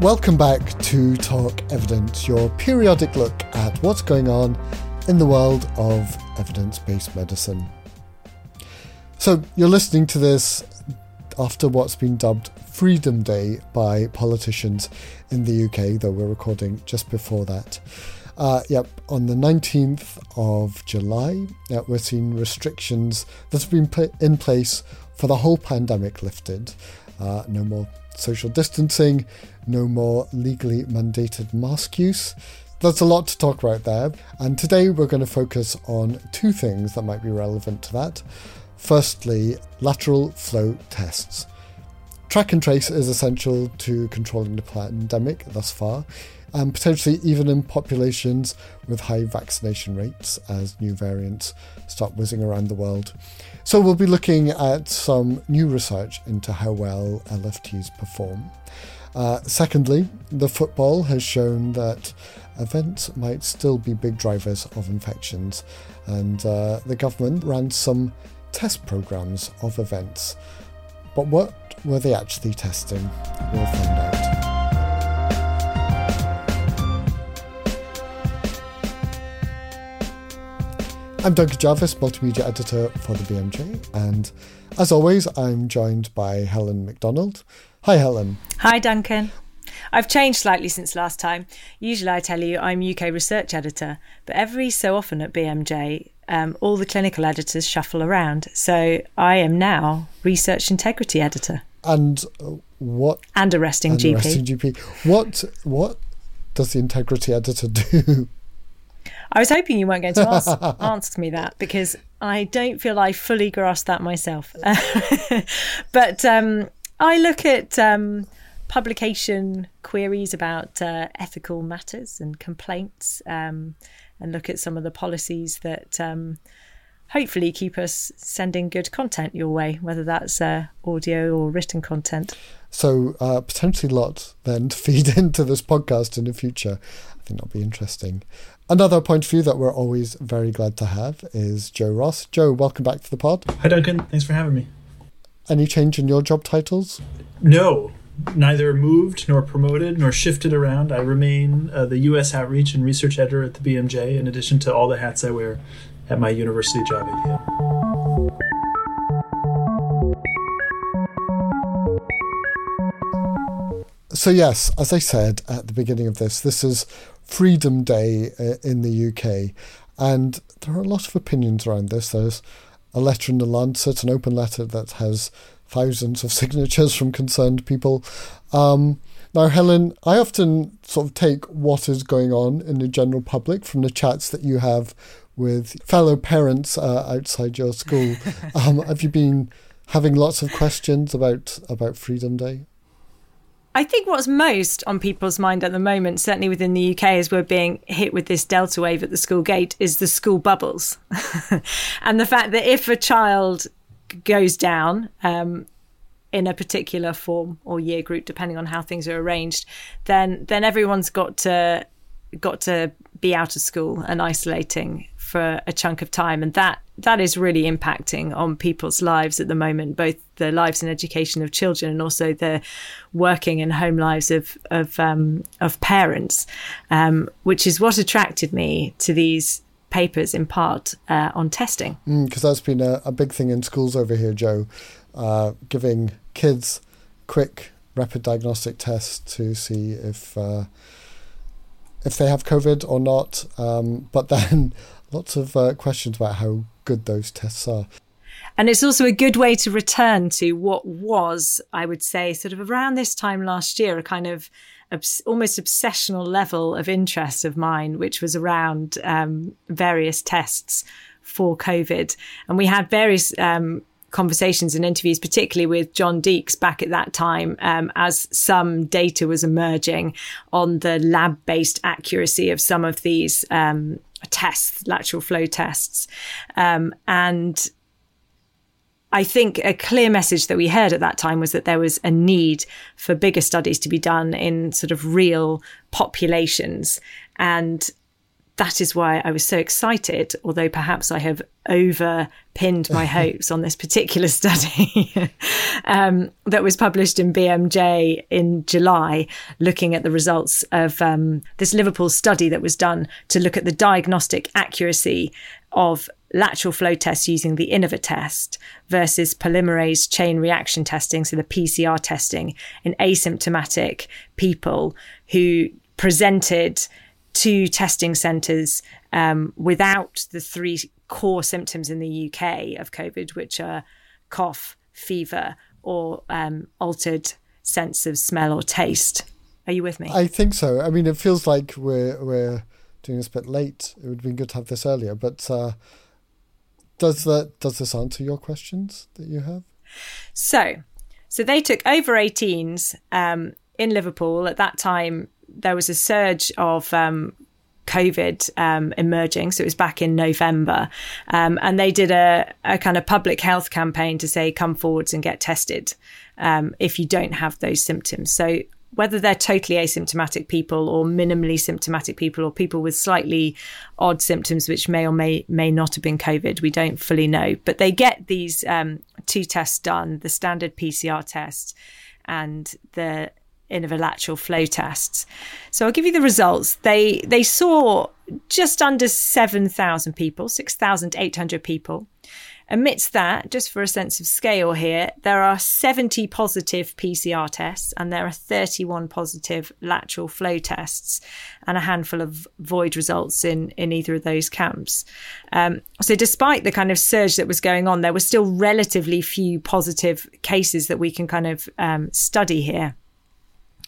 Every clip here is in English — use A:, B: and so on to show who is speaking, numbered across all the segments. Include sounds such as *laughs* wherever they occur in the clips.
A: Welcome back to Talk Evidence, your periodic look at what's going on in the world of evidence based medicine. So, you're listening to this after what's been dubbed Freedom Day by politicians in the UK, though we're recording just before that. Uh, yep, on the 19th of July, uh, we're seeing restrictions that have been put in place for the whole pandemic lifted. Uh, no more social distancing, no more legally mandated mask use. There's a lot to talk about there, and today we're going to focus on two things that might be relevant to that. Firstly, lateral flow tests. Track and trace is essential to controlling the pandemic thus far, and potentially even in populations with high vaccination rates as new variants start whizzing around the world. So, we'll be looking at some new research into how well LFTs perform. Uh, secondly, the football has shown that events might still be big drivers of infections, and uh, the government ran some test programs of events. But what were they actually testing? We'll find out. I'm Doug Jarvis, Multimedia Editor for the BMJ, and as always, I'm joined by Helen Macdonald. Hi, Helen.
B: Hi, Duncan. I've changed slightly since last time. Usually I tell you I'm UK research editor, but every so often at BMJ, um, all the clinical editors shuffle around. So I am now research integrity editor.
A: And uh, what?
B: And arresting
A: and
B: GP.
A: Arresting GP. What? What does the integrity editor do? *laughs*
B: I was hoping you weren't going to ask, *laughs* ask me that because I don't feel I fully grasp that myself. *laughs* but um, I look at um, publication queries about uh, ethical matters and complaints um, and look at some of the policies that um, hopefully keep us sending good content your way, whether that's uh, audio or written content.
A: So, uh, potentially lots then to *laughs* feed into this podcast in the future. I think that'll be interesting. Another point of view that we're always very glad to have is Joe Ross. Joe, welcome back to the pod.
C: Hi, Duncan. Thanks for having me.
A: Any change in your job titles?
C: No, neither moved nor promoted nor shifted around. I remain uh, the U.S. Outreach and Research Editor at the BMJ, in addition to all the hats I wear at my university job at Yale.
A: So, yes, as I said at the beginning of this, this is Freedom Day uh, in the UK, and there are a lot of opinions around this. There's a letter in the Lancet, an open letter that has thousands of *laughs* signatures from concerned people. Um, now, Helen, I often sort of take what is going on in the general public from the chats that you have with fellow parents uh, outside your school. *laughs* um, have you been having lots of questions about about Freedom Day?
B: I think what's most on people's mind at the moment, certainly within the UK, as we're being hit with this delta wave at the school gate, is the school bubbles. *laughs* and the fact that if a child goes down um, in a particular form or year group, depending on how things are arranged, then then everyone's got to got to be out of school and isolating for a chunk of time, and that that is really impacting on people's lives at the moment, both the lives and education of children and also the working and home lives of of um, of parents, um, which is what attracted me to these papers in part uh, on testing.
A: Because mm, that's been a, a, big thing in schools over here, Joe, uh, giving kids quick rapid diagnostic tests to see if uh, if they have COVID or not. Um, but *laughs* then lots of uh, questions about how good those tests are.
B: And it's also a good way to return to what was, I would say, sort of around this time last year, a kind of almost obsessional level of interest of mine, which was around um, various tests for COVID. And we had various um, conversations and interviews, particularly with John Deeks back at that time, um, as some data was emerging on the lab based accuracy of some of these um, tests, lateral flow tests. Um, and I think a clear message that we heard at that time was that there was a need for bigger studies to be done in sort of real populations. And that is why I was so excited, although perhaps I have over pinned my *laughs* hopes on this particular *laughs* study um, that was published in BMJ in July, looking at the results of um, this Liverpool study that was done to look at the diagnostic accuracy of lateral flow tests using the INNOVA test versus polymerase chain reaction testing, so the PCR testing in asymptomatic people who presented to testing centres um, without the three core symptoms in the UK of COVID, which are cough, fever, or um, altered sense of smell or taste. Are you with me?
A: I think so. I mean, it feels like we're we're doing this a bit late. It would have been good to have this earlier, but uh, does that does this answer your questions that you have?
B: So, so they took over 18s um, in Liverpool at that time there was a surge of um, COVID um, emerging. So it was back in November. Um, and they did a, a, kind of public health campaign to say, come forwards and get tested um, if you don't have those symptoms. So whether they're totally asymptomatic people or minimally symptomatic people or people with slightly odd symptoms, which may or may, may not have been COVID, we don't fully know. But they get these um, two tests done the standard PCR test and the lateral flow tests. So I'll give you the results. They they saw just under 7,000 people, 6,800 people. Amidst that, just for a sense of scale here, there are 70 positive PCR tests and there are 31 positive lateral flow tests and a handful of void results in, in either of those camps. Um, so, despite the kind of surge that was going on, there were still relatively few positive cases that we can kind of um, study here.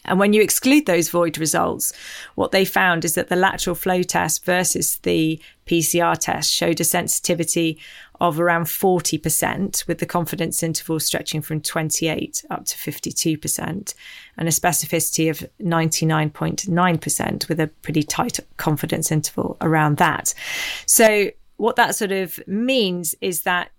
B: And when you exclude those void results, what they found is that the lateral flow test versus the PCR test showed a sensitivity of around 40%, with the confidence interval stretching from 28 up to 52%, and a specificity of 99.9%, with a pretty tight confidence interval around that. So, what that sort of means is that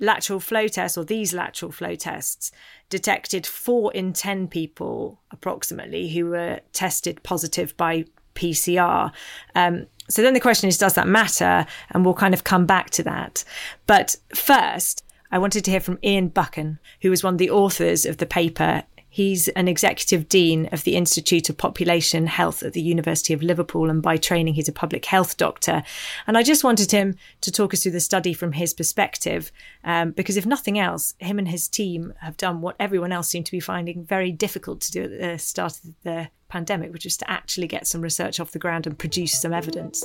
B: lateral flow tests or these lateral flow tests detected four in 10 people approximately who were tested positive by PCR. Um, so then the question is, does that matter? And we'll kind of come back to that. But first, I wanted to hear from Ian Buchan, who was one of the authors of the paper He's an executive dean of the Institute of Population Health at the University of Liverpool, and by training, he's a public health doctor. And I just wanted him to talk us through the study from his perspective, um, because if nothing else, him and his team have done what everyone else seemed to be finding very difficult to do at the start of the pandemic, which is to actually get some research off the ground and produce some evidence.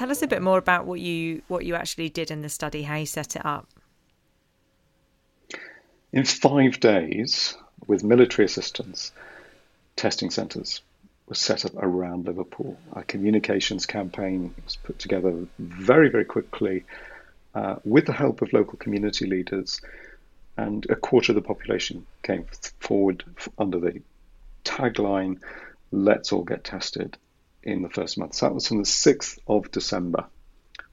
B: Tell us a bit more about what you what you actually did in the study, how you set it up.
D: In five days, with military assistance, testing centres were set up around Liverpool. A communications campaign was put together very, very quickly uh, with the help of local community leaders, and a quarter of the population came forward under the tagline, Let's all get tested in the first month. So that was from the 6th of December.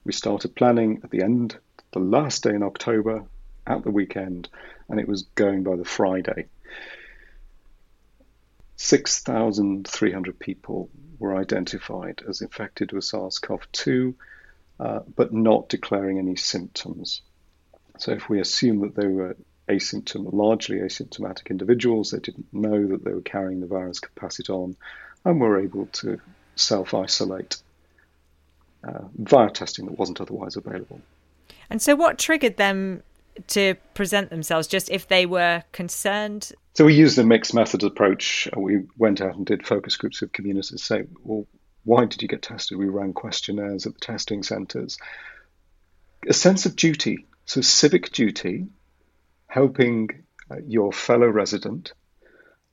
D: We started planning at the end, the last day in October, at the weekend, and it was going by the Friday. 6,300 people were identified as infected with SARS CoV 2, uh, but not declaring any symptoms. So, if we assume that they were asymptom- largely asymptomatic individuals, they didn't know that they were carrying the virus, could pass it on, and were able to self isolate uh, via testing that wasn't otherwise available.
B: And so, what triggered them to present themselves? Just if they were concerned?
D: So, we used a mixed methods approach. We went out and did focus groups with communities, say, well, why did you get tested? We ran questionnaires at the testing centres. A sense of duty, so civic duty, helping uh, your fellow resident,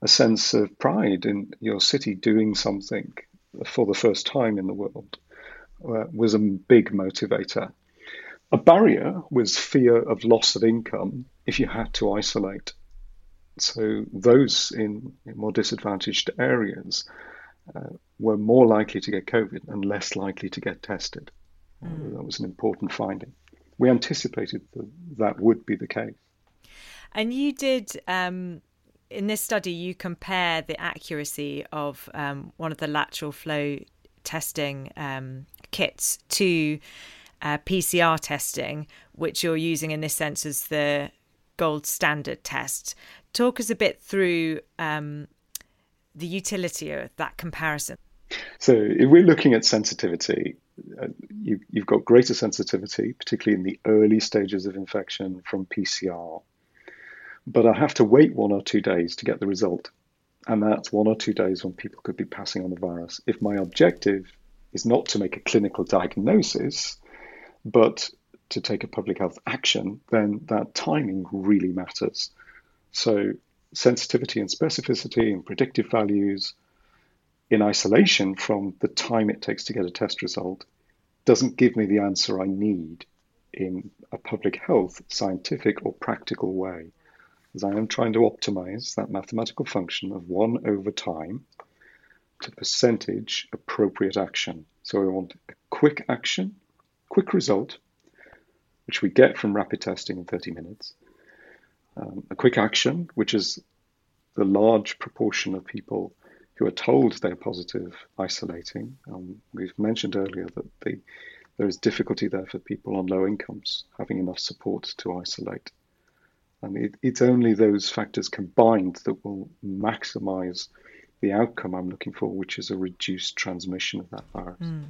D: a sense of pride in your city doing something for the first time in the world uh, was a big motivator. A barrier was fear of loss of income if you had to isolate. So those in, in more disadvantaged areas uh, were more likely to get COVID and less likely to get tested. Mm. Uh, that was an important finding. We anticipated that that would be the case.
B: And you did um, in this study, you compare the accuracy of um, one of the lateral flow testing um, kits to uh, PCR testing, which you're using in this sense as the gold standard test. Talk us a bit through um, the utility of that comparison.
D: So, if we're looking at sensitivity, uh, you, you've got greater sensitivity, particularly in the early stages of infection from PCR. But I have to wait one or two days to get the result. And that's one or two days when people could be passing on the virus. If my objective is not to make a clinical diagnosis, but to take a public health action, then that timing really matters. So, sensitivity and specificity and predictive values in isolation from the time it takes to get a test result doesn't give me the answer I need in a public health, scientific, or practical way. As I am trying to optimize that mathematical function of 1 over time to percentage appropriate action. So we want a quick action, quick result, which we get from rapid testing in 30 minutes. Um, a quick action, which is the large proportion of people who are told they're positive isolating. Um, we've mentioned earlier that the, there is difficulty there for people on low incomes having enough support to isolate. And it, it's only those factors combined that will maximize the outcome I'm looking for, which is a reduced transmission of that virus. Mm.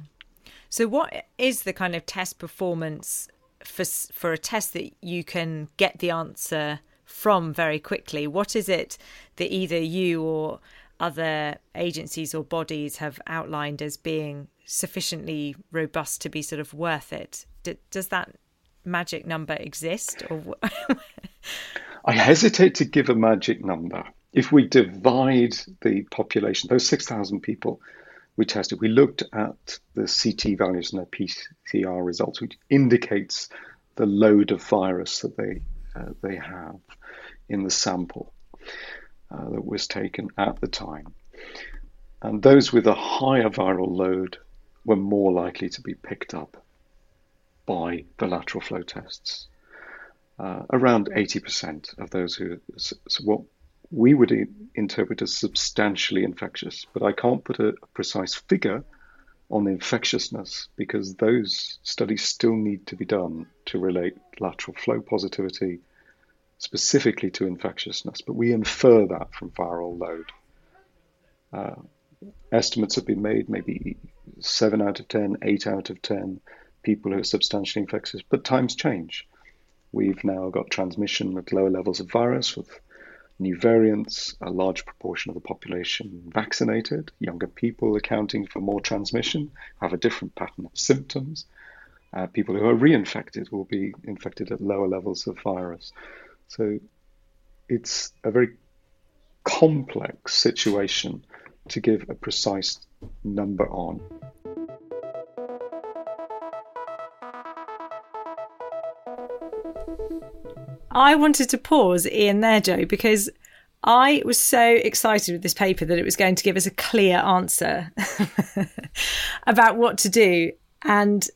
B: So, what is the kind of test performance for for a test that you can get the answer from very quickly? What is it that either you or other agencies or bodies have outlined as being sufficiently robust to be sort of worth it. D- does that magic number exist? Or *laughs*
D: I hesitate to give a magic number. If we divide the population, those 6,000 people we tested, we looked at the CT values and their PCR results, which indicates the load of virus that they uh, they have in the sample uh, that was taken at the time. And those with a higher viral load were more likely to be picked up by the lateral flow tests. Uh, around 80% of those who, so what we would interpret as substantially infectious, but I can't put a, precise figure on the infectiousness because those studies still need to be done to relate lateral flow positivity specifically to infectiousness, but we infer that from viral load. Uh, estimates have been made, maybe 7 out of 10, 8 out of 10 people who are substantially infectious, but times change. We've now got transmission at lower levels of virus with new variants, a large proportion of the population vaccinated, younger people accounting for more transmission, have a different pattern of symptoms. Uh, people who are reinfected will be infected at lower levels of virus. So it's a very complex situation to give a precise number on.
B: I wanted to pause Ian there, Joe, because I was so excited with this paper that it was going to give us a clear answer *laughs* about what to do. And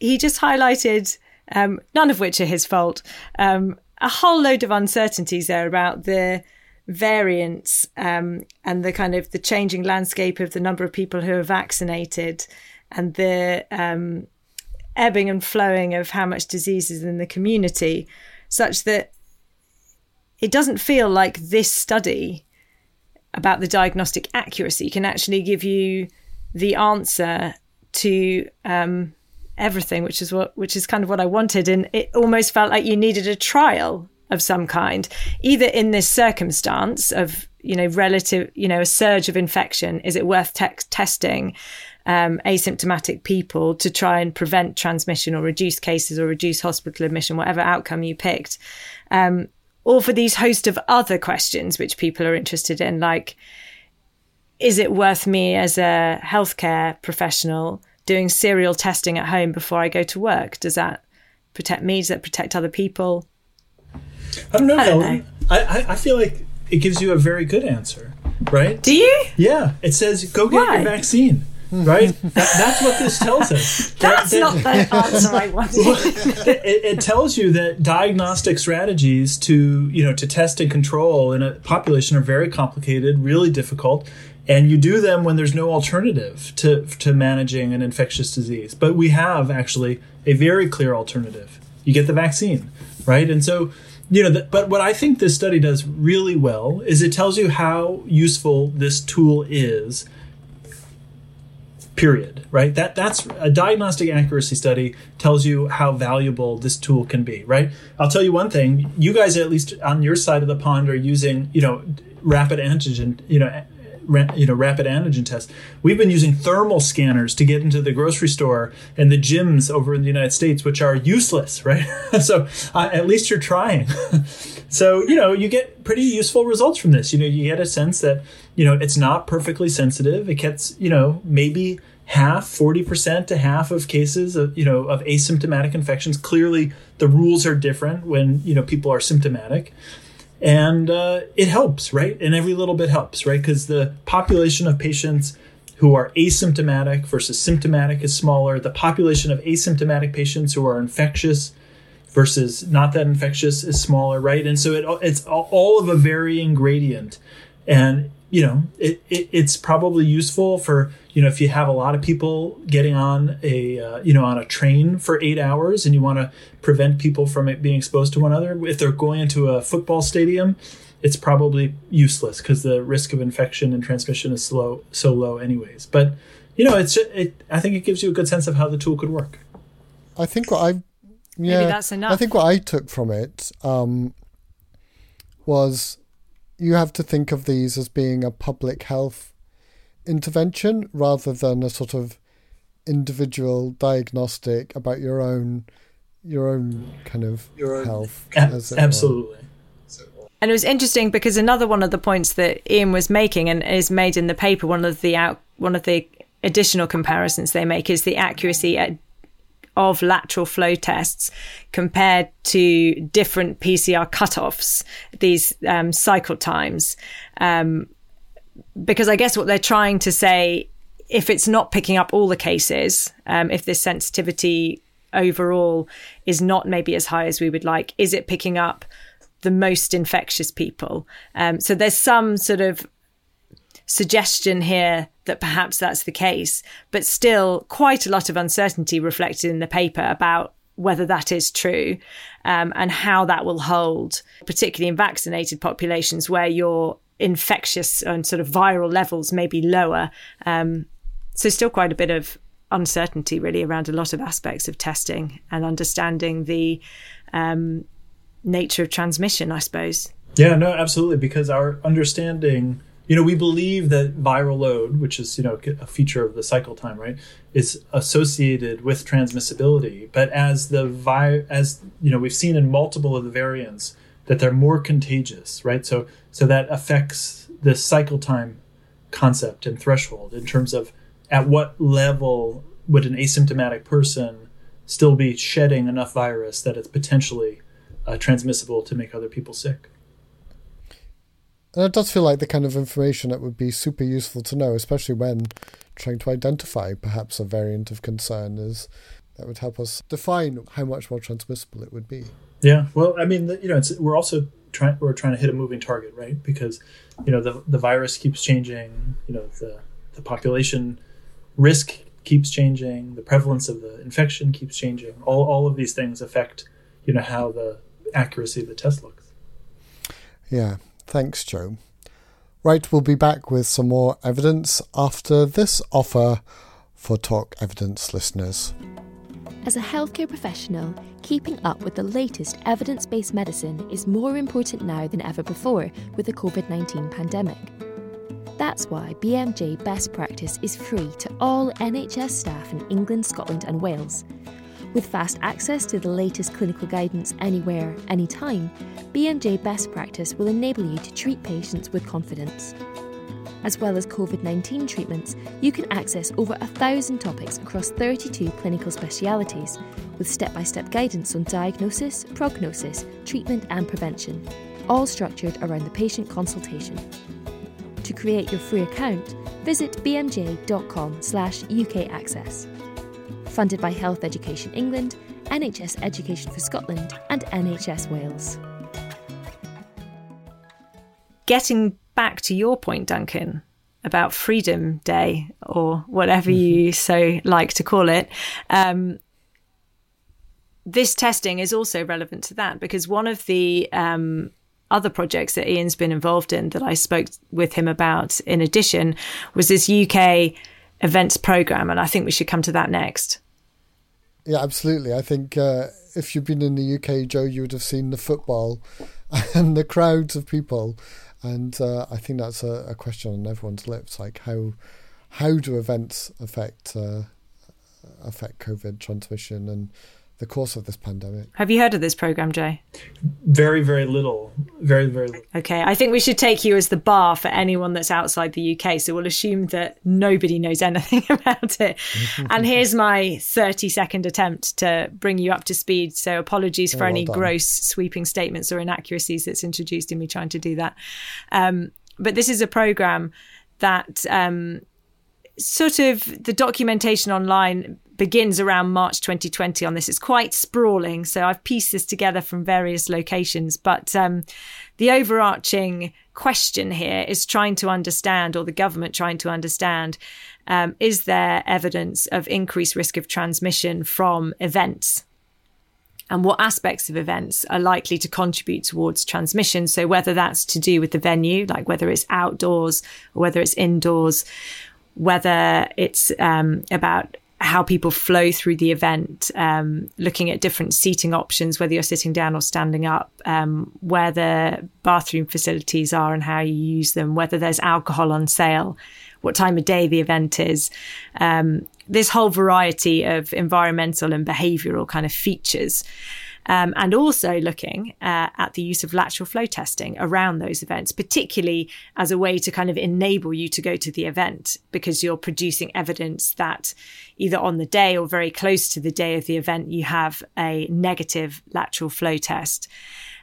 B: he just highlighted, um, none of which are his fault, um, a whole load of uncertainties there about the variants um, and the kind of the changing landscape of the number of people who are vaccinated and the um, ebbing and flowing of how much disease is in the community, such that it doesn't feel like this study about the diagnostic accuracy can actually give you the answer to um, everything, which is what which is kind of what I wanted. And it almost felt like you needed a trial of some kind, either in this circumstance of you know relative you know a surge of infection. Is it worth te- testing? Um, asymptomatic people to try and prevent transmission or reduce cases or reduce hospital admission, whatever outcome you picked, um, or for these host of other questions which people are interested in, like is it worth me as a healthcare professional doing serial testing at home before I go to work? Does that protect me? Does that protect other people?
C: I don't know. I, don't know. I, I feel like it gives you a very good answer, right?
B: Do you?
C: Yeah. It says go get Why? your vaccine. Right? *laughs* that, that's what this tells us. *laughs*
B: That's that, not the answer I wanted.
C: it, it, tells you that diagnostic strategies to you know to test and control in a population are very complicated, really difficult, and you do them when there's no alternative to to managing an infectious disease. But we have actually a very clear alternative. You get the vaccine, right? And so you know, the, but what I think this study does really well is it tells you how useful this tool is period right? That that's a diagnostic accuracy study tells you how valuable this tool can be right? I'll tell you one thing you guys at least on your side of the pond are using you know rapid antigen you know you know rapid antigen tests we've been using thermal scanners to get into the grocery store and the gyms over in the united states which are useless *laughs* right so uh, at least you're trying *laughs* so you know you get pretty useful results from this you know you get a sense that you know, it's not perfectly sensitive. It gets, you know, maybe half, 40% to half of cases of, you know, of asymptomatic infections. Clearly the rules are different when, you know, people are symptomatic. And uh, it helps, right? And every little bit helps, right? Because the population of patients who are asymptomatic versus symptomatic is smaller. The population of asymptomatic patients who are infectious versus not that infectious is smaller, right? And so it, it's all of a varying gradient. And you know, it, it, it's probably useful for, you know, if you have a lot of people getting on a, uh, you know, on a train for eight hours and you want to prevent people from it being exposed to one another. If they're going into a football stadium, it's probably useless because the risk of infection and transmission is slow, so low anyways. But, you know, it's, it, I think it gives you a good sense of how the tool could work.
A: I think what I, yeah, Maybe that's enough. I think what I took from it um, was you have to think of these as being a public health intervention rather than a sort of individual diagnostic about your own your own kind of your health.
C: absolutely.
B: And it was interesting because another one of the points that Ian was making and is made in the paper, one of the out, one of the additional comparisons they make is the accuracy at of lateral flow tests compared to different PCR cutoffs, these um, cycle times. Um, because I guess what they're trying to say, if it's not picking up all the cases, um, if this sensitivity overall is not maybe as high as we would like, is it picking up the most infectious people? Um, so there's some sort of suggestion here that perhaps that's the case, but still quite a lot of uncertainty reflected in the paper about whether that is true um, and how that will hold, particularly in vaccinated populations where your infectious and sort of viral levels may be lower. Um, so, still quite a bit of uncertainty really around a lot of aspects of testing and understanding the um, nature of transmission, I suppose.
C: Yeah, no, absolutely, because our understanding you know, we believe that viral load, which is, you know, a feature of the cycle time, right, is associated with transmissibility. But as the vi- as you know, we've seen in multiple of the variants that they're more contagious, right? So so that affects the cycle time concept and threshold in terms of at what level would an asymptomatic person still be shedding enough virus that it's potentially uh, transmissible to make other people sick.
A: And it does feel like the kind of information that would be super useful to know, especially when trying to identify perhaps a variant of concern is that would help us define how much more transmissible it would be.
C: Yeah, well, I mean, you know, we're also trying we're trying to hit a moving target, right? Because you know the the virus keeps changing, you know, the the population risk keeps changing, the prevalence of the infection keeps changing. All all of these things affect, you know, how the accuracy of the test looks.
A: Yeah. Thanks, Joe. Right, we'll be back with some more evidence after this offer for Talk Evidence listeners.
E: As a healthcare professional, keeping up with the latest evidence based medicine is more important now than ever before with the COVID 19 pandemic. That's why BMJ Best Practice is free to all NHS staff in England, Scotland, and Wales with fast access to the latest clinical guidance anywhere, anytime, BMJ Best Practice will enable you to treat patients with confidence. As well as COVID 19 treatments, you can access over a thousand topics across 32 clinical specialities, with step by step guidance on diagnosis, prognosis, treatment, and prevention, all structured around the patient consultation. To create your free account, visit bmj.com slash ukaccess. Funded by Health Education England, NHS Education for Scotland and NHS Wales.
B: Getting back to your point, Duncan, about Freedom Day or whatever you so like to call it, um, this testing is also relevant to that because one of the um, other projects that Ian's been involved in that I spoke with him about in addition was this UK events program. And I think we should come to that next.
A: Yeah, absolutely. I think uh, if you've been in the UK, Joe, you would have seen the football *laughs* and the crowds of people. And uh, I think that's a, a, question on everyone's lips. Like how how do events affect uh, affect COVID transmission and the course of this pandemic.
B: Have you heard of this program, Jay?
C: Very, very little. Very, very little.
B: Okay, I think we should take you as the bar for anyone that's outside the UK. So we'll assume that nobody knows *laughs* anything about it. *laughs* and here's my 30 second attempt to bring you up to speed. So apologies for oh, well any done. gross sweeping statements or inaccuracies that's introduced in me trying to do that. Um, but this is a program that um, sort of the documentation online begins around March 2020 on this. It's quite sprawling, so I've pieced this together from various locations. But um, the overarching question here is trying to understand, or the government trying to understand, um, is there evidence of increased risk of transmission from events? And what aspects of events are likely to contribute towards transmission? So, whether that's to do with the venue, like whether it's outdoors or whether it's indoors, whether it's um, about how people flow through the event, um, looking at different seating options, whether you're sitting down or standing up, um, where the bathroom facilities are and how you use them, whether there's alcohol on sale, what time of day the event is. Um, this whole variety of environmental and behavioral kind of features um, and also looking uh, at the use of lateral flow testing around those events, particularly as a way to kind of enable you to go to the event because you're producing evidence that either on the day or very close to the day of the event, you have a negative lateral flow test.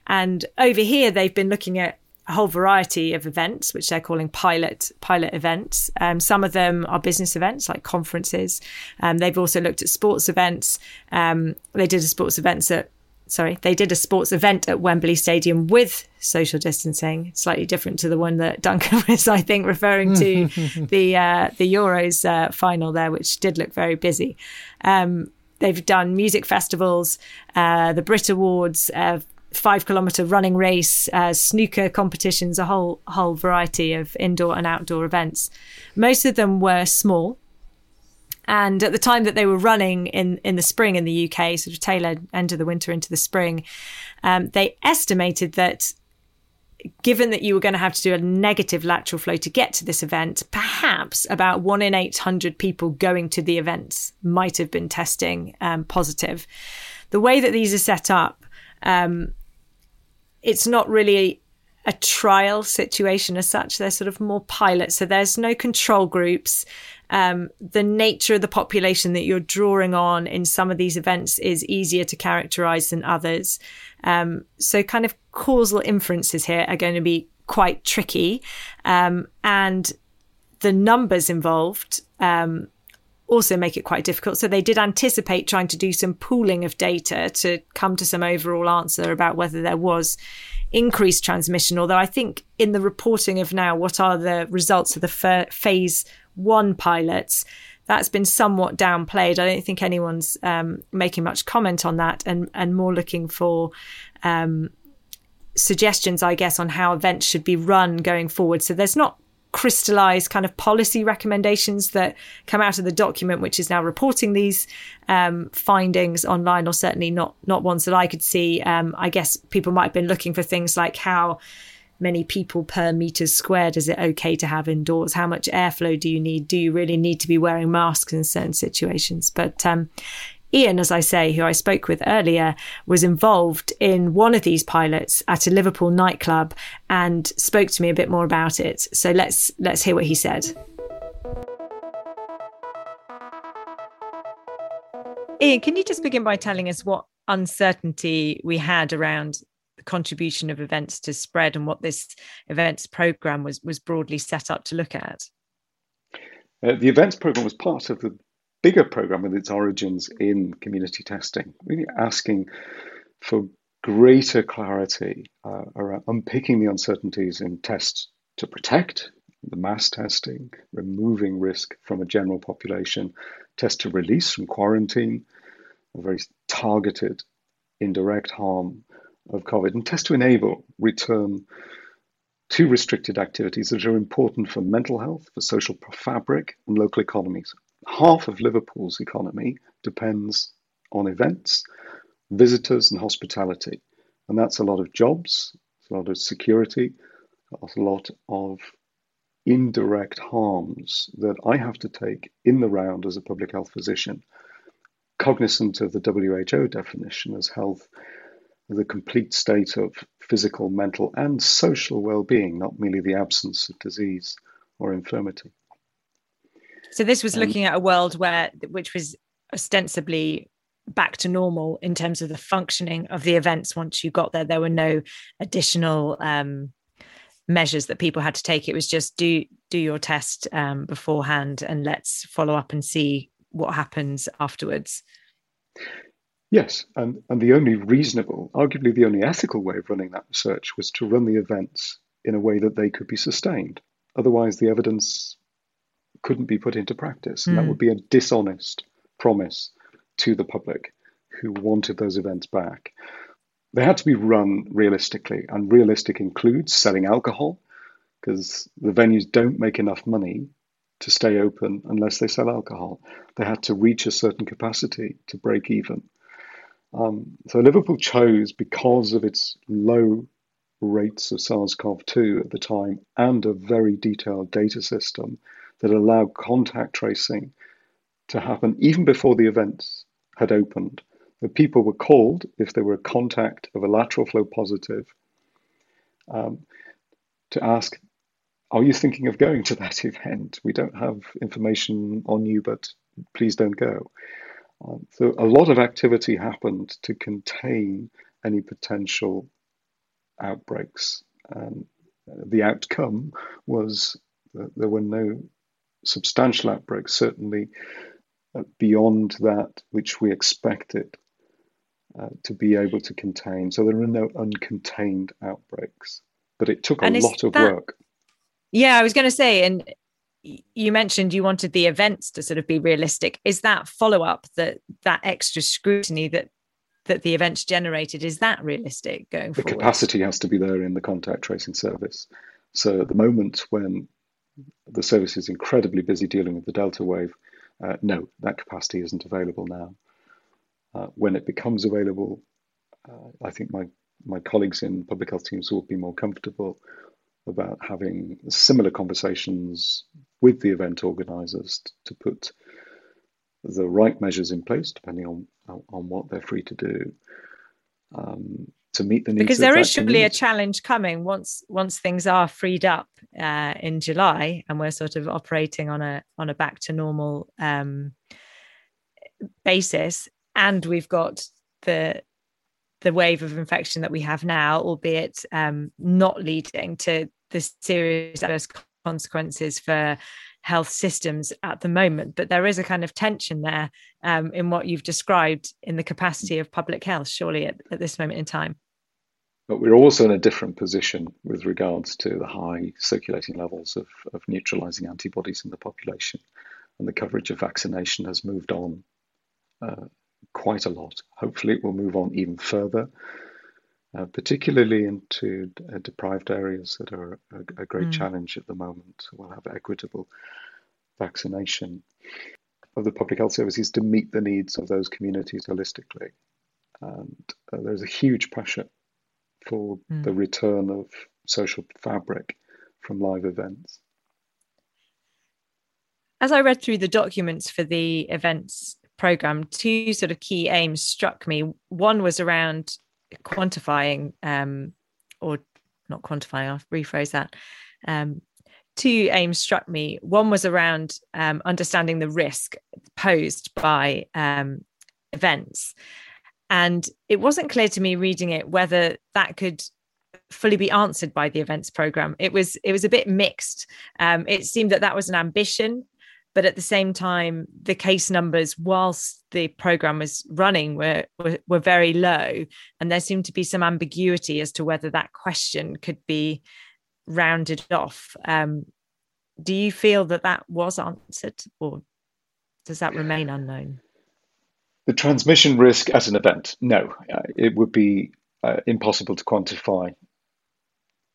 B: And over here, they've been looking at a whole variety of events, which they're calling pilot pilot events. Um, some of them are business events like conferences. Um, they've also looked at sports events. Um, they did a sports events at sorry, they did a sports event at Wembley Stadium with social distancing, slightly different to the one that Duncan *laughs* was, I think, referring to *laughs* the uh, the Euros uh, final there, which did look very busy. Um, they've done music festivals, uh, the Brit Awards. Uh, five kilometer running race, uh, snooker competitions, a whole whole variety of indoor and outdoor events. Most of them were small, and at the time that they were running in, in the spring in the UK, sort of tail end of the winter into the spring, um, they estimated that given that you were going to have to do a negative lateral flow to get to this event, perhaps about one in 800 people going to the events might have been testing um, positive. The way that these are set up, um, it's not really a trial situation as such. They're sort of more pilot. So there's no control groups um, the nature of the population that you're drawing on in some of these events is easier to characterize than others. Um, so, kind of causal inferences here are going to be quite tricky. Um, and the numbers involved um, also make it quite difficult. So, they did anticipate trying to do some pooling of data to come to some overall answer about whether there was increased transmission. Although I think in the reporting of now, what are the results of the phase one pilots, that's been somewhat downplayed. I don't think anyone's um, making much comment on that, and and more looking for. Um, suggestions, I guess, on how events should be run going forward. So there's not crystallized kind of policy recommendations that come out of the document, which is now reporting these um, findings online, or certainly not not ones that I could see. Um, I guess people might have been looking for things like how many people per meter squared is it okay to have indoors? How much airflow do you need? Do you really need to be wearing masks in certain situations? But um, Ian, as I say, who I spoke with earlier, was involved in one of these pilots at a Liverpool nightclub and spoke to me a bit more about it. So let's let's hear what he said. Ian, can you just begin by telling us what uncertainty we had around the contribution of events to spread and what this events program was was broadly set up to look at?
D: Uh, the events program was part of the bigger program with its origins in community testing, really asking for greater clarity uh, around unpicking the uncertainties in tests to protect, the mass testing, removing risk from a general population, test to release from quarantine, a very targeted indirect harm of COVID, and test to enable return to restricted activities that are important for mental health, for social fabric, and local economies. Half of Liverpool's economy depends on events, visitors, and hospitality. And that's a lot of jobs, a lot of security, a lot of indirect harms that I have to take in the round as a public health physician, cognizant of the WHO definition as health, the complete state of physical, mental, and social well being, not merely the absence of disease or infirmity.
B: So this was um, looking at a world where, which was ostensibly back to normal in terms of the functioning of the events once you got there. There were no additional um, measures that people had to take. It was just do do your test um, beforehand and let's follow up and see what happens afterwards.
D: Yes, and, and the only reasonable, arguably the only ethical way of running that research was to run the events in a way that they could be sustained. Otherwise, the evidence couldn't be put into practice, and mm. that hmm. would be a dishonest promise to the public who wanted those events back. They had to be run realistically, and realistic includes selling alcohol, because the venues don't make enough money to stay open unless they sell alcohol. They had to reach a certain capacity to break even. Um, so Liverpool chose, because of its low rates of SARS CoV 2 at the time and a very detailed data system that allowed contact tracing to happen even before the events had opened. The people were called if they were a contact of a lateral flow positive um, to ask, Are you thinking of going to that *laughs* event? We don't have information on you, but please don't go. Um, so a lot of activity happened to contain any potential outbreaks. And the outcome was that there were no substantial outbreaks, certainly uh, beyond that which we expected uh, to be able to contain. So there are no uncontained outbreaks, but it took a lot of that, work.
B: Yeah, I was going to say, and you mentioned you wanted the events to sort of be realistic. Is that follow up that that extra scrutiny that that the events generated is that realistic going
D: the
B: forward?
D: The capacity has to be there in the contact tracing service. So at the moment when the service is incredibly busy dealing with the Delta wave, uh, no, that capacity isn't available now. Uh, when it becomes available, uh, I think my, my colleagues in public health teams will be more comfortable about having similar conversations with the event organisers to put the right measures in place, depending on on what they're free to do, um, to meet the needs.
B: Because there is surely a challenge coming once once things are freed up uh, in July, and we're sort of operating on a on a back to normal um, basis, and we've got the the wave of infection that we have now, albeit um, not leading to the serious adverse consequences for health systems at the moment. But there is a kind of tension there um, in what you've described in the capacity of public health, surely at, at this moment in time.
D: But we're also in a different position with regards to the high circulating levels of, of neutralizing antibodies in the population. And the coverage of vaccination has moved on uh, quite a lot. Hopefully, it will move on even further, uh, particularly into uh, deprived areas that are a, a great mm. challenge at the moment. We'll have equitable vaccination of the public health services to meet the needs of those communities holistically. And uh, there's a huge pressure for mm. the return of social fabric from live events.
B: As I read through the documents for the events program, two sort of key aims struck me. One was around quantifying, um, or not quantifying, I'll rephrase that. Um, two aims struck me. One was around um, understanding the risk posed by um, events And it wasn't clear to me reading it whether that could fully be answered by the events program. It was it was a bit mixed. Um, it seemed that that was an ambition, but at the same time, the case numbers whilst the program was running were, were were very low, and there seemed to be some ambiguity as to whether that question could be rounded off. Um, do you feel that that was answered, or does that remain unknown?
D: The transmission risk at an event, no, uh, it would be uh, impossible to quantify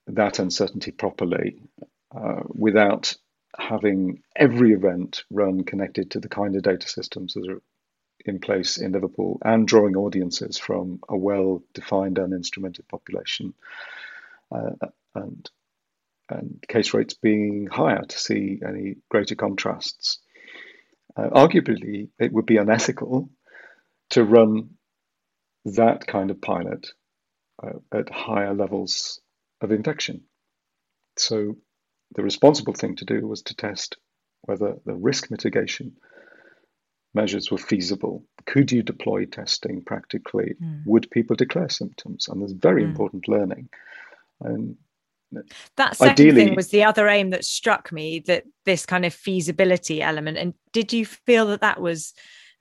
D: that uncertainty properly uh, without having every event run connected to the kind of data systems that are in place in Liverpool and drawing audiences from a well defined and instrumented population uh, and and case rates being higher to see any greater contrasts. Uh, arguably, it would be unethical to run that kind of pilot uh, at higher levels of infection. So the responsible thing to do was to test whether the risk mitigation measures were feasible. Could you deploy testing practically? Mm. Would people declare symptoms? And there's very mm. important learning. And
B: that second ideally, thing was the other aim that struck me that this kind of feasibility element. And did you feel that that was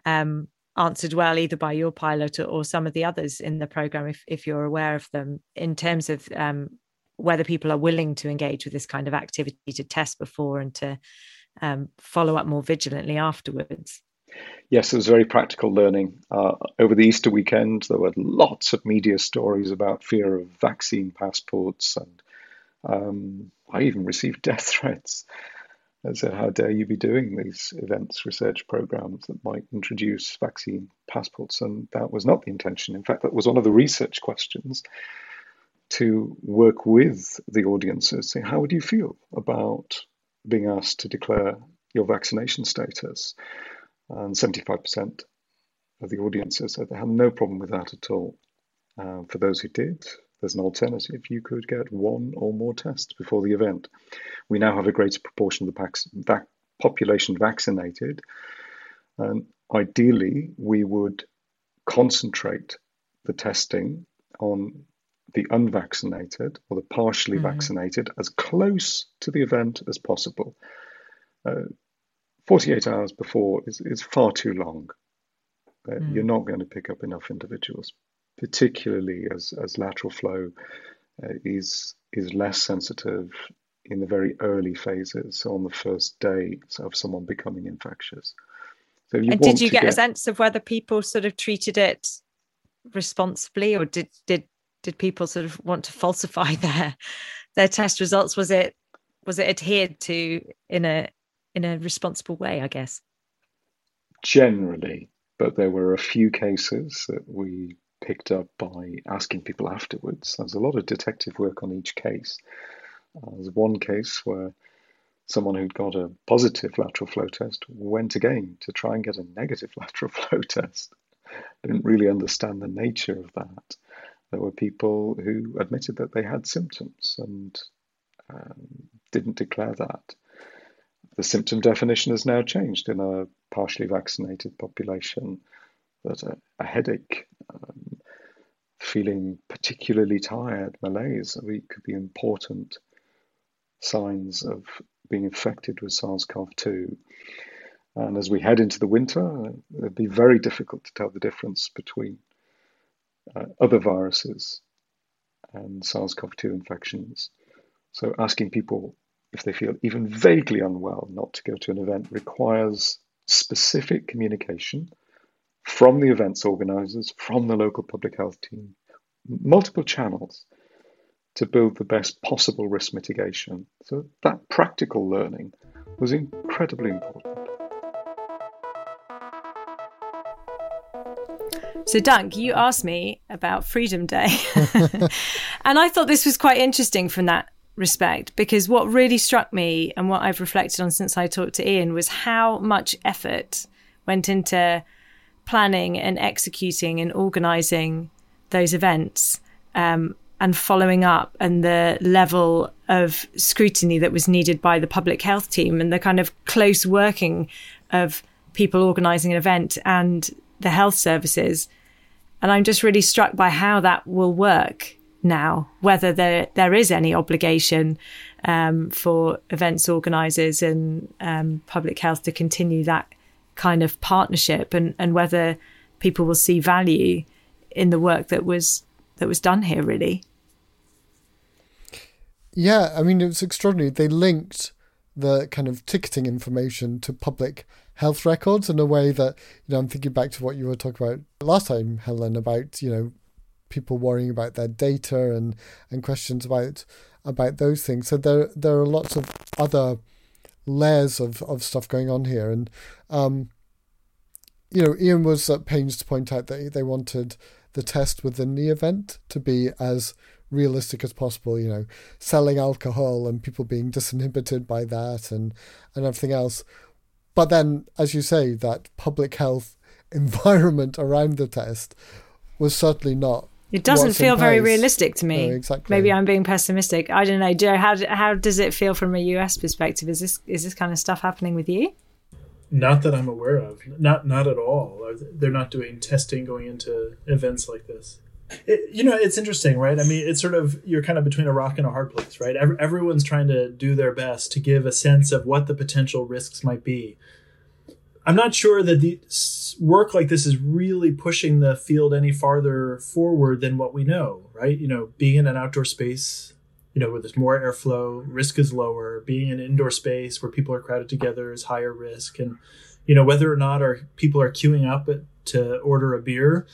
B: um, answered well either by your pilot or, or, some of the others in the program, if, if you're aware of them, in terms of um, whether people are willing to engage with this kind of activity to test before and to um, follow up more vigilantly afterwards.
D: Yes, it was very practical learning. Uh, over the Easter weekend, there were lots of media stories about fear of vaccine passports, and um, I even received *laughs* death threats. I said, How dare you be doing these events research programs that might introduce vaccine passports? And that was not the intention. In fact, that was one of the research questions to work with the audiences, saying, How would you feel about being asked to declare your vaccination status? And 75% of the audiences said they had no problem with that at all. Uh, for those who did, there's an alternative. You could get one or more tests before the event. We now have a greater proportion of the vac- population vaccinated. And ideally, we would concentrate the testing on the unvaccinated or the partially mm. vaccinated as close to the event as possible. Uh, 48 hours before is, is far too long. Uh, mm. You're not going to pick up enough individuals, particularly as, as lateral flow uh, is is less sensitive in the very early phases, so on the first day of someone becoming infectious.
B: So and did you get, get, a sense of whether people sort of treated it responsibly, or did did did people sort of want to falsify *laughs* their their test results? Was it was it adhered to in a in a responsible way? I guess.
D: Generally, but there were a few cases that we picked up by asking people afterwards. There's a lot of detective work on each case. Uh, there's one case where someone who'd got a positive lateral flow test went again to try and get a negative *laughs* lateral flow test. I didn't really understand the nature of that there were people who admitted that they had symptoms and um, didn't declare that. The symptom definition has now changed in a partially vaccinated population. That a, a headache, um, feeling particularly tired, malaise, could be important signs of being infected with SARS CoV 2. And as we head into the winter, it'd be very difficult to tell the difference between uh, other viruses and SARS CoV 2 infections. So, asking people if they feel even vaguely unwell not to go to an event requires specific communication from the events organizers, from the local public health team, multiple channels to build the best possible risk mitigation. So, that practical learning was incredibly important.
B: So, Dunk, you asked me about Freedom Day. *laughs* *laughs* and I thought this was quite interesting from that respect because what really struck me and what I've reflected on since I talked to Ian was how much effort went into planning and executing and organizing those events um, and following up and the level of scrutiny that was needed by the public health team and the kind of close working of people organizing an event and the health services and I'm just really struck by how that will work now, whether there there is any obligation um, for events organisers and um, public health to continue that kind of partnership, and, and whether people will see value in the work that was that was done here. Really,
A: yeah. I mean, it was extraordinary. They linked the kind of ticketing information to public health records in a way that you know I'm thinking back to what you were talking about last time, Helen, about you know people worrying about their data and and questions about about those things. So there there are lots of other layers of, of stuff going on here, and um, you know Ian was at pains to point out that they wanted the test within the event to be as realistic as possible. You know, selling alcohol and people being disinhibited by that and and everything else. But then, as you say, that public health *laughs* environment around the test was certainly not.
B: It doesn't feel very realistic to me.
A: No, exactly.
B: Maybe I'm being pessimistic. I don't know, Joe. How how does it feel from a US perspective? Is this is this kind of stuff happening with you?
C: Not that I'm aware of. Not not at all. They're not doing testing going into events like this. It, you know, it's interesting, right? I mean, it's sort of you're kind of between a rock and a hard place, right? Every, everyone's trying to do their best to give a sense of what the potential risks might be. I'm not sure that the work like this is really pushing the field any farther forward than what we know, right? You know, being in an outdoor space, you know, where there's more airflow, risk is lower. Being in an indoor space where people are crowded together is higher risk, and you know whether or not our people are queuing up to order a beer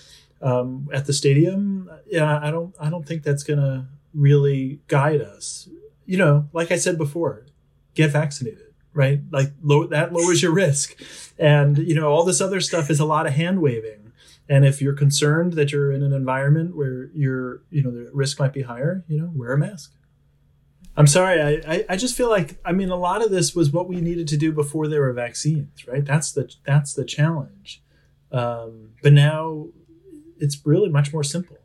C: um, at the stadium, yeah, I don't I don't think that's gonna really guide us. You know, like I said before, get vaccinated, right? Like that lowers your risk, and you know all this other stuff is a lot of hand waving. And if you're concerned that you're in an environment where you're, you know, the risk might be higher, you know, wear a mask. I'm sorry. I, I, I, just feel like I mean a lot of this was what we needed to do before there were vaccines, right? That's the that's the challenge. Um, but now it's really much more simple.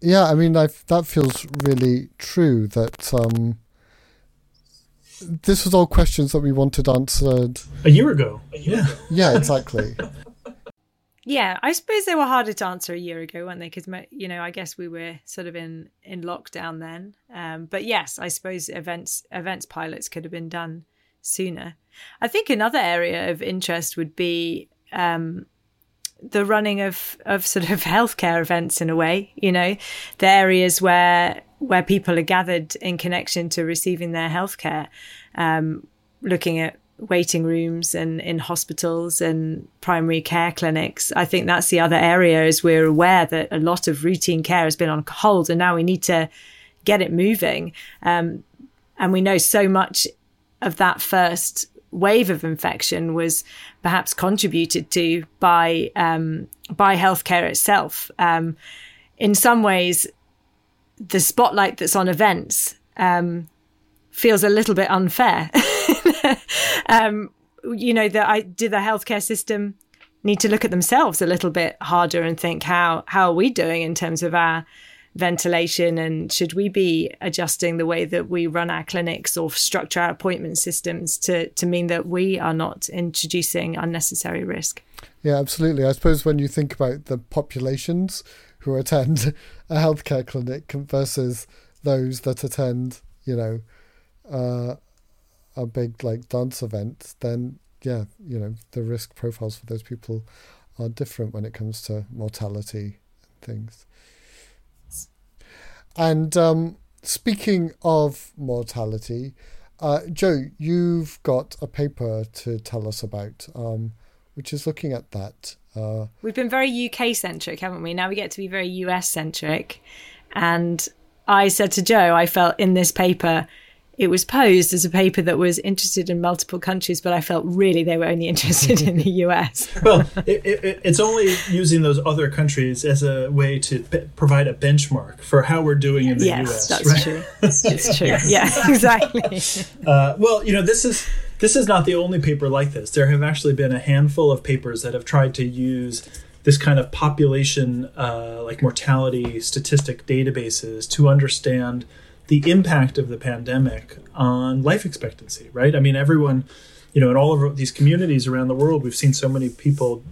A: Yeah, I mean, i that feels really true. That um, this was all questions that we wanted answered
C: a year ago. A year
A: yeah, ago. yeah, exactly. *laughs*
B: yeah, I suppose they were harder to answer a year ago, weren't they? Because you know, I guess we were sort of in in lockdown then. Um, but yes, I suppose events events pilots could have been done sooner. I think another area of interest would be um, the running of of sort of *laughs* healthcare events in a way you know the areas where where people are gathered in connection to receiving their healthcare um, looking at waiting rooms and in hospitals and primary care clinics. I think that's the other area as we're aware that a lot of routine care has been on hold and now we need to get it moving. Um, and we know so much of that first wave of infection was perhaps contributed to by um, by healthcare itself. Um, in some ways, the spotlight that's on events um, feels a little bit unfair. *laughs* Um, you know, that I did the healthcare system need to look at themselves a little bit harder and think how how are we doing in terms of our ventilation and should we be adjusting the way that we run our clinics or structure our appointment systems to to mean that we are not introducing unnecessary risk?
A: Yeah absolutely. I suppose when you think about the populations who attend a healthcare clinic versus those that attend you know uh, a big like dance event then yeah you know the risk profiles for those people are different when it comes to mortality and things and um, speaking of mortality, uh, Joe, you've got a paper to tell us about, um, which is looking at that. Uh,
B: We've been very UK centric, haven't we? Now we get to be very US centric. And I said to Joe, I felt in this paper it was posed as a paper that was interested in multiple countries, but I felt really they were only *laughs* interested in the US. *laughs*
C: well, it, it, it's only using those other countries as a way to p- provide a benchmark for how we're doing in the
B: yes,
C: US.
B: That's
C: right?
B: true. *laughs* It's true. yes. Yeah, exactly.
C: Uh, well, you know, this is this is not the only paper like this. There have actually been a handful of papers that have tried to use this kind of population, uh, like mortality statistic databases, to understand the impact of the pandemic on life expectancy, right? I mean, everyone, you know, in all of these communities around the world, we've seen so many people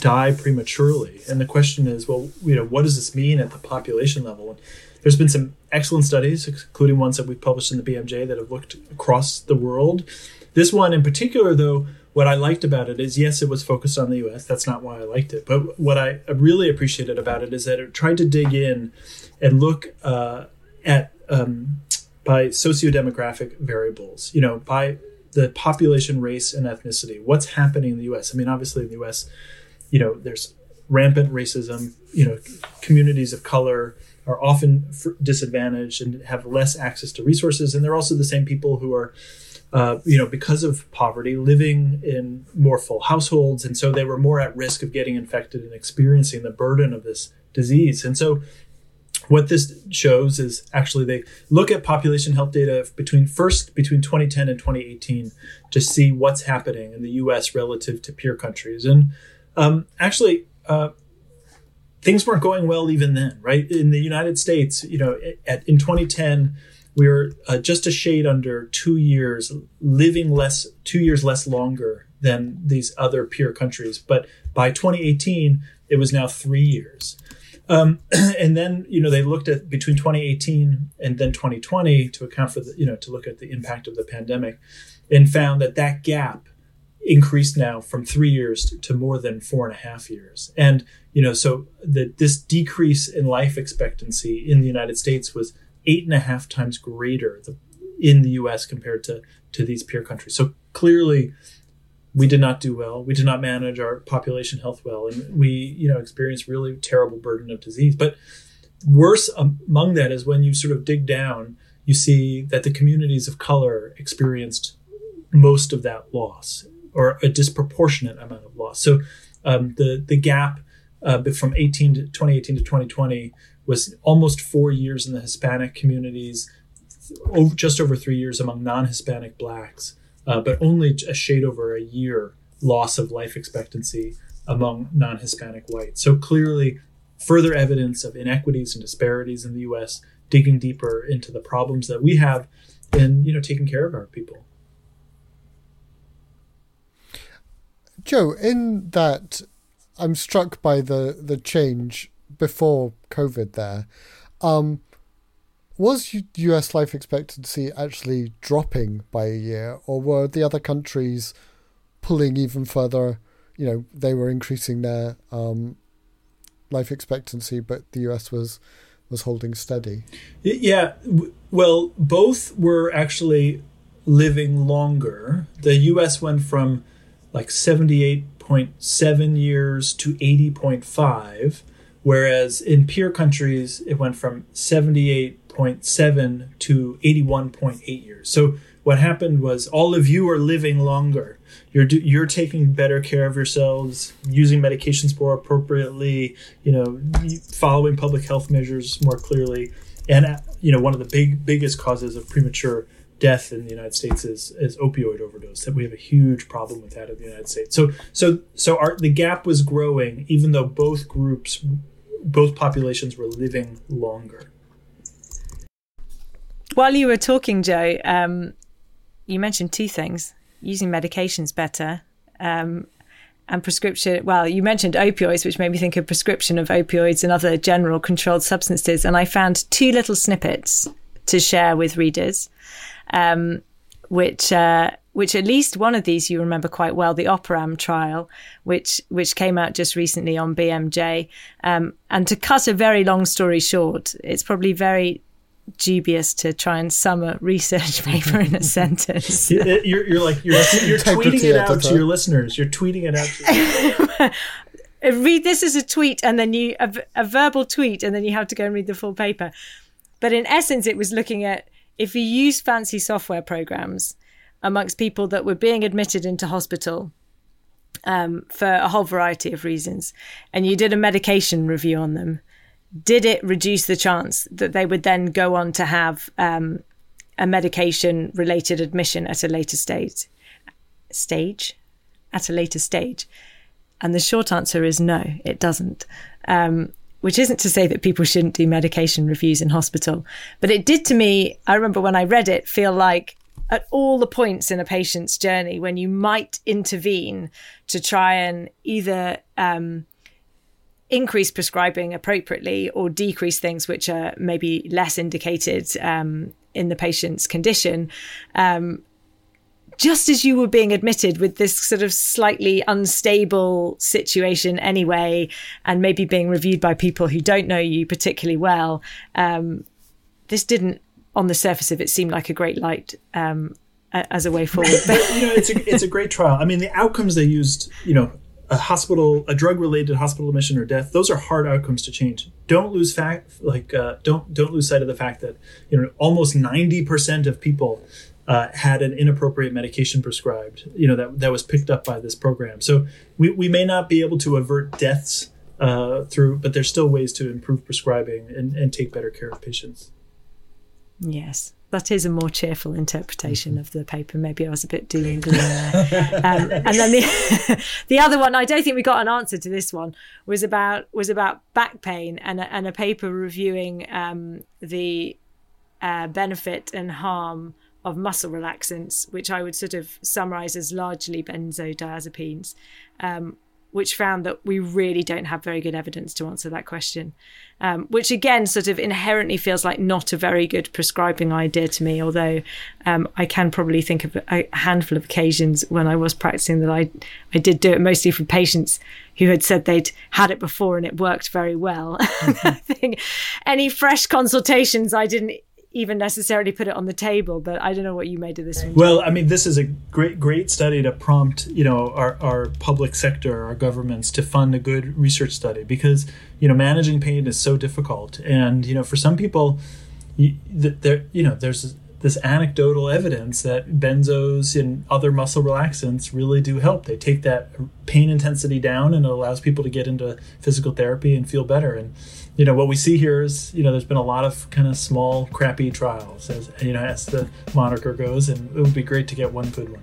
C: die prematurely. And the question is, well, you know, what does this mean at the population level? And there's been some excellent studies, including ones that we've published in the BMJ that have looked across the world. This one in particular, though, what I liked about it is yes, it was focused on the US. That's not why I liked it. But what I really appreciated about it is that it tried to dig in and look uh, at um, by socio-demographic variables, you know, by the population, race, and ethnicity. What's happening in the US? I mean, obviously in the US, you know, there's rampant racism, you know, communities of color are often disadvantaged and have less access to resources. And they're also the same people who are uh, you know, because of poverty, living in more full households. And so they were more at risk of getting infected and experiencing the burden of this disease. And so what this shows is actually they look at population health data between first between 2010 and 2018 to see what's happening in the U.S. relative to peer countries, and um, actually uh, things weren't going well even then. Right in the United States, you know, at, in 2010 we were uh, just a shade under two years, living less, two years less longer than these other peer countries. But by 2018, it was now three years. Um, *clears throat* and then, you know, they looked at between 2018 and then 2020 to account for the, you know, to look at the impact of the pandemic and found that that gap increased now from three years to more than four and a half years. And, you know, so that this decrease in life expectancy in the United States was eight and a half times greater in the US compared to, to these peer countries. So clearly, we did not do well. We did not manage our population health well, and we, you know, experienced really terrible burden of disease. But worse among that is when you sort of dig down, you see that the communities of color experienced most of that loss, or a disproportionate amount of loss. So um, the the gap uh, from 18 to 2018 to 2020 was almost four years in the Hispanic communities, over, just over three years among non-Hispanic blacks, uh, but only a shade over a year loss of life expectancy among non-Hispanic whites. So clearly, further evidence of inequities and disparities in the U.S. Digging deeper into the problems that we have in you know taking care of our people.
A: Joe, in that, I'm struck by the the change before COVID there. Um, was US life expectancy actually dropping by a year, or were the other countries pulling even further? You know, they were increasing their um, life expectancy, but the US was was holding steady.
C: Yeah, well, both were actually living longer. The US went from like 78.7 years to 80.5 Whereas in peer countries, it went from 78.7 to 81.8 years. So what happened was all of you are living longer. You're you're taking better care of yourselves, using medications more appropriately, you know, following public health measures more clearly. And you know, one of the big biggest causes of premature death in the United States is, is opioid overdose. That we have a huge problem with that in the United States. So so so our the gap was growing, even though both groups both populations were living longer.
B: While you were talking, Joe, um, you mentioned two things: using medications better, um, and prescription. Well, you mentioned opioids, which made me think of prescription of opioids and other general controlled substances. And I found two little snippets to share with readers, um, which uh, which at least one of these you remember quite well, the Operam trial, which which came out just recently on BMJ. Um, and to cut a very long story short, it's probably very dubious to try and sum a research *laughs* paper in a sentence.
C: you're, you're like you're, *laughs* you're tweeting it out to your listeners. You're tweeting it out.
B: read this as a tweet, and then you a, a verbal tweet, and then you have to go and read the full paper. But in essence, it was looking at if you use fancy software programs amongst people that were being admitted into hospital um, for a whole variety of reasons, and you did a medication review on them, did it reduce the chance that they would then go on to have um, a medication related admission at a later stage? Stage? At a later stage? And the short answer is no, it doesn't. Um, which isn't to say that people shouldn't do medication reviews in hospital, but it did to me, I remember when I read it, feel like at all the points in a patient's journey when you might intervene to try and either um, increase prescribing appropriately or decrease things which are maybe less indicated um, in the patient's condition. Um, just as you were being admitted with this sort of slightly unstable situation anyway, and maybe being reviewed by people who don't know you particularly well, um, this didn't, on the surface of it, seem like a great light um, as a way forward.
C: But you know, it's a it's a great trial. I mean, the outcomes they used, you know, a hospital, a drug related hospital admission or death, those are hard outcomes to change. Don't lose fact, like uh, don't don't lose sight of the fact that you know almost ninety percent of people uh, had an inappropriate medication prescribed, you know, that, that was picked up by this program. So we, we may not be able to avert deaths uh, through, but there's still ways to improve prescribing and, and take better care of patients.
B: Yes, that is a more cheerful interpretation of the paper. Maybe I was a bit doom and gloom there. Um, and then the *laughs* the other one, I don't think we got an answer to this one, was about was about back pain and a, and a paper reviewing um, the uh, benefit and harm of muscle relaxants, which I would sort of summarize as largely benzodiazepines, um, which found that we really don't have very good evidence to answer that question. Um, which again, sort of inherently feels like not a very good prescribing idea to me. Although um, I can probably think of a handful of occasions when I was practicing that I I did do it mostly for patients who had said they'd had it before and it worked very well. *laughs* I think any fresh consultations I didn't even necessarily put it on the table. But I don't know what you made of this one.
C: Well, I mean, this is a great, great study to prompt, you know, our, our public sector, our governments to fund a good research study because, you know, managing pain is so difficult. And, you know, for some people, you, there, you know, there's this anecdotal evidence that benzos and other muscle relaxants really do help. They take that pain intensity down and it allows people to get into physical therapy and feel better. And you know what we see here is you know there's been a lot of kind of small crappy trials as you know as the moniker goes and it would be great to get one good one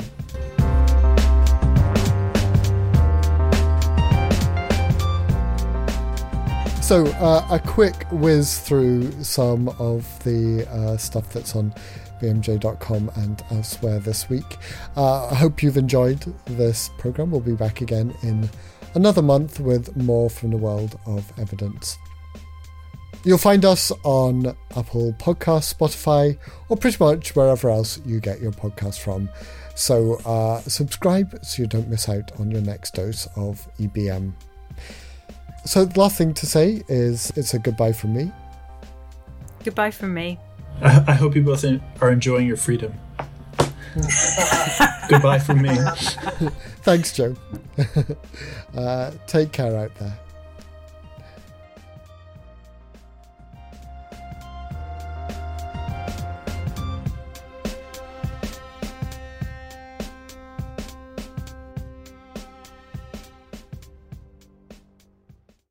A: so uh, a quick whiz through some of the uh, stuff that's on bmj.com and elsewhere this week uh, i hope you've enjoyed this program we'll be back again in another month with more from the world of evidence You'll find us on Apple Podcasts, Spotify, or pretty much wherever else you get your podcast from. So uh, subscribe so you don't miss out on your next dose of EBM. So the last thing to say is it's a goodbye from me.
B: Goodbye from me.
C: I, I hope you both are enjoying your freedom. *laughs* goodbye from me.
A: Thanks, Joe. *laughs* uh, take care out there.